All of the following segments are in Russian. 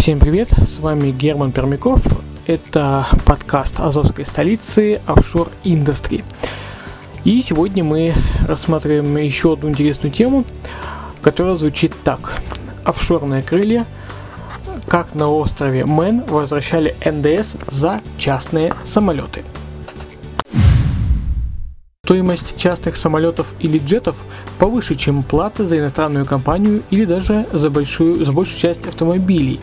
Всем привет, с вами Герман Пермяков. Это подкаст Азовской столицы Offshore Industry. И сегодня мы рассматриваем еще одну интересную тему, которая звучит так. Офшорные крылья. Как на острове Мэн возвращали НДС за частные самолеты. Стоимость частных самолетов или джетов повыше, чем плата за иностранную компанию или даже за большую, за большую часть автомобилей.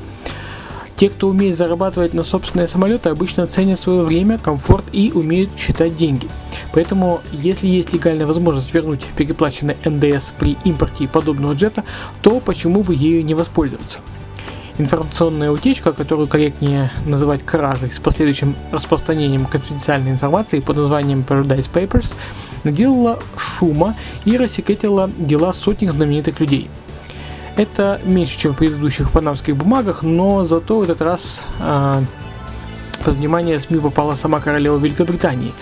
Те, кто умеет зарабатывать на собственные самолеты, обычно ценят свое время, комфорт и умеют считать деньги. Поэтому, если есть легальная возможность вернуть переплаченный НДС при импорте подобного джета, то почему бы ею не воспользоваться? Информационная утечка, которую корректнее называть кражей с последующим распространением конфиденциальной информации под названием Paradise Papers, наделала шума и рассекретила дела сотен знаменитых людей. Это меньше, чем в предыдущих панамских бумагах, но зато в этот раз а, под внимание СМИ попала сама королева Великобритании.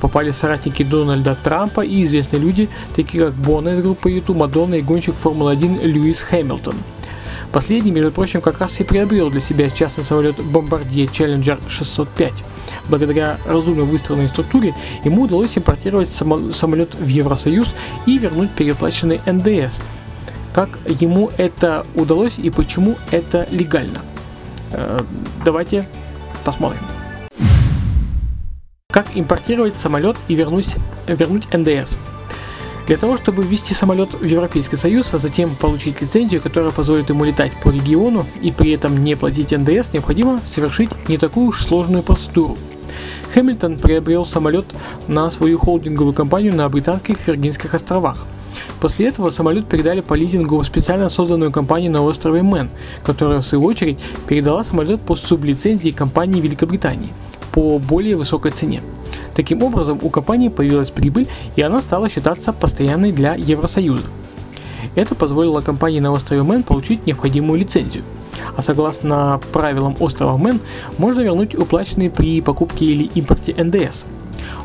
Попали соратники Дональда Трампа и известные люди, такие как Бонна из группы YouTube, Мадонна и гонщик Формулы-1 Льюис Хэмилтон. Последний, между прочим, как раз и приобрел для себя частный самолет Bombardier Challenger 605. Благодаря разумно выстроенной структуре ему удалось импортировать само- самолет в Евросоюз и вернуть переплаченный НДС. Как ему это удалось и почему это легально? Э, Давайте посмотрим. Как импортировать самолет и вернуть, вернуть НДС? Для того, чтобы ввести самолет в Европейский Союз, а затем получить лицензию, которая позволит ему летать по региону и при этом не платить НДС, необходимо совершить не такую уж сложную процедуру. Хэмилтон приобрел самолет на свою холдинговую компанию на британских Виргинских островах. После этого самолет передали по лизингу в специально созданную компанию на острове Мэн, которая в свою очередь передала самолет по сублицензии компании Великобритании по более высокой цене. Таким образом, у компании появилась прибыль, и она стала считаться постоянной для Евросоюза. Это позволило компании на острове Мэн получить необходимую лицензию. А согласно правилам острова Мэн, можно вернуть уплаченный при покупке или импорте НДС.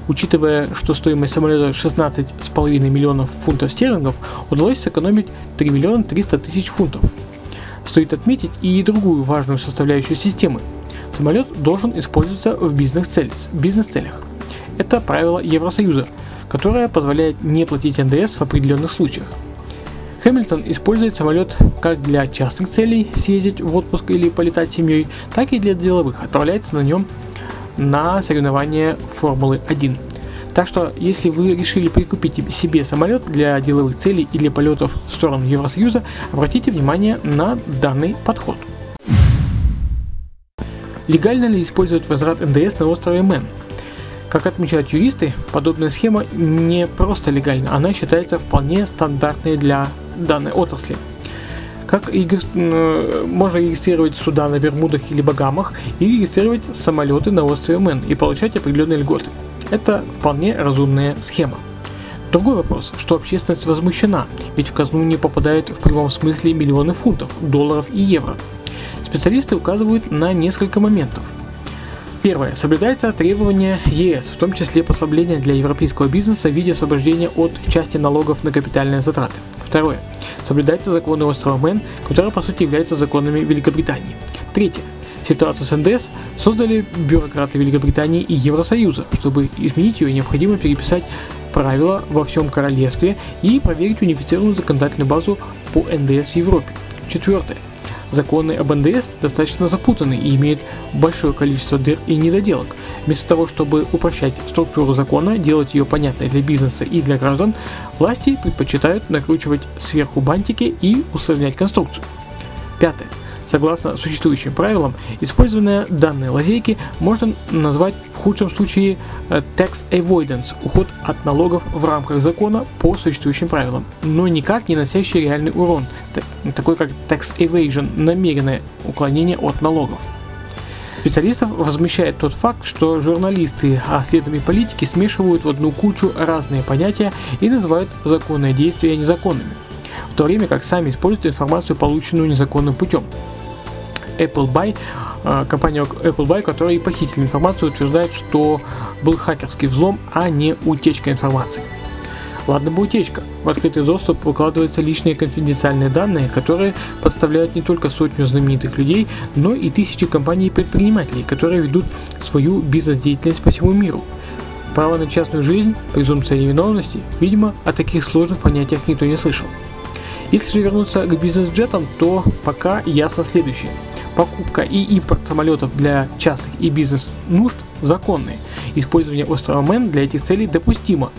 Учитывая, что стоимость самолета 16,5 миллионов фунтов стерлингов, удалось сэкономить 3 миллиона 300 тысяч фунтов. Стоит отметить и другую важную составляющую системы. Самолет должен использоваться в бизнес-целях. Это правило Евросоюза, которое позволяет не платить НДС в определенных случаях. Хэмилтон использует самолет как для частных целей съездить в отпуск или полетать с семьей, так и для деловых. Отправляется на нем на соревнования Формулы 1. Так что, если вы решили прикупить себе самолет для деловых целей или полетов в сторону Евросоюза, обратите внимание на данный подход. Легально ли использовать возврат НДС на острове Мэн? Как отмечают юристы, подобная схема не просто легальна, она считается вполне стандартной для данной отрасли. Как регис- э, можно регистрировать суда на Бермудах или Багамах и регистрировать самолеты на острове Мэн и получать определенные льготы. Это вполне разумная схема. Другой вопрос, что общественность возмущена, ведь в казну не попадают в прямом смысле миллионы фунтов, долларов и евро. Специалисты указывают на несколько моментов. Первое. Соблюдается требования ЕС, в том числе послабление для европейского бизнеса в виде освобождения от части налогов на капитальные затраты. Второе. Соблюдаются законы острова Мэн, которые по сути являются законами Великобритании. Третье. Ситуацию с НДС создали бюрократы Великобритании и Евросоюза. Чтобы изменить ее, необходимо переписать правила во всем королевстве и проверить унифицированную законодательную базу по НДС в Европе. Четвертое. Законы об НДС достаточно запутаны и имеют большое количество дыр и недоделок. Вместо того, чтобы упрощать структуру закона, делать ее понятной для бизнеса и для граждан, власти предпочитают накручивать сверху бантики и усложнять конструкцию. Пятое. Согласно существующим правилам, использованные данные лазейки можно назвать в худшем случае э, tax avoidance – уход от налогов в рамках закона по существующим правилам, но никак не носящий реальный урон, та- такой как tax evasion – намеренное уклонение от налогов. Специалистов возмущает тот факт, что журналисты, а следом и политики смешивают в одну кучу разные понятия и называют законные действия незаконными, в то время как сами используют информацию, полученную незаконным путем. Appleby, а, компания Appleby, которая и похитила информацию, утверждает, что был хакерский взлом, а не утечка информации. Ладно бы утечка. В открытый доступ выкладываются личные конфиденциальные данные, которые подставляют не только сотню знаменитых людей, но и тысячи компаний и предпринимателей, которые ведут свою бизнес-деятельность по всему миру. Право на частную жизнь, презумпция невиновности, видимо, о таких сложных понятиях никто не слышал. Если же вернуться к бизнес-джетам, то пока ясно следующее. Покупка и импорт самолетов для частных и бизнес-нужд законные. Использование острова Мэн для этих целей допустимо,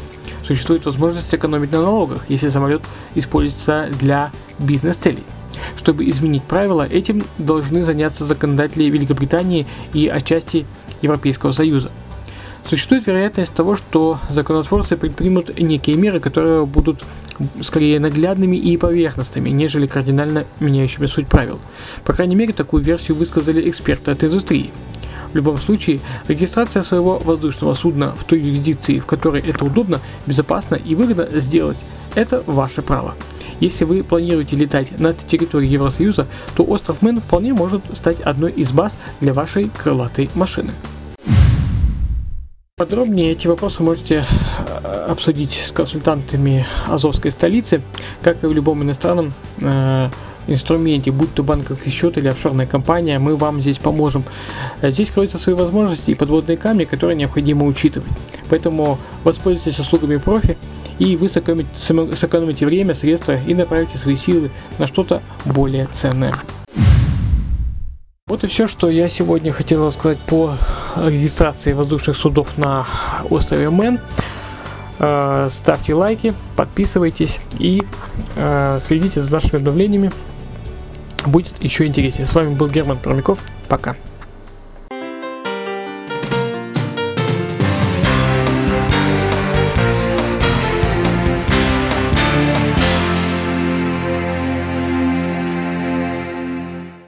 существует возможность сэкономить на налогах, если самолет используется для бизнес-целей. Чтобы изменить правила, этим должны заняться законодатели Великобритании и отчасти Европейского Союза. Существует вероятность того, что законотворцы предпримут некие меры, которые будут скорее наглядными и поверхностными, нежели кардинально меняющими суть правил. По крайней мере, такую версию высказали эксперты от индустрии. В любом случае, регистрация своего воздушного судна в той юрисдикции, в которой это удобно, безопасно и выгодно сделать, это ваше право. Если вы планируете летать над территорией Евросоюза, то остров Мэн вполне может стать одной из баз для вашей крылатой машины. Подробнее эти вопросы можете э, обсудить с консультантами Азовской столицы, как и в любом иностранном э, инструменте, будь то банковский счет или офшорная компания, мы вам здесь поможем. Здесь кроются свои возможности и подводные камни, которые необходимо учитывать. Поэтому воспользуйтесь услугами профи, и вы сэкономите время, средства и направите свои силы на что-то более ценное. Вот и все, что я сегодня хотел рассказать по регистрации воздушных судов на острове Мэн. Э, ставьте лайки, подписывайтесь и э, следите за нашими обновлениями будет еще интереснее. С вами был Герман Пермяков. Пока.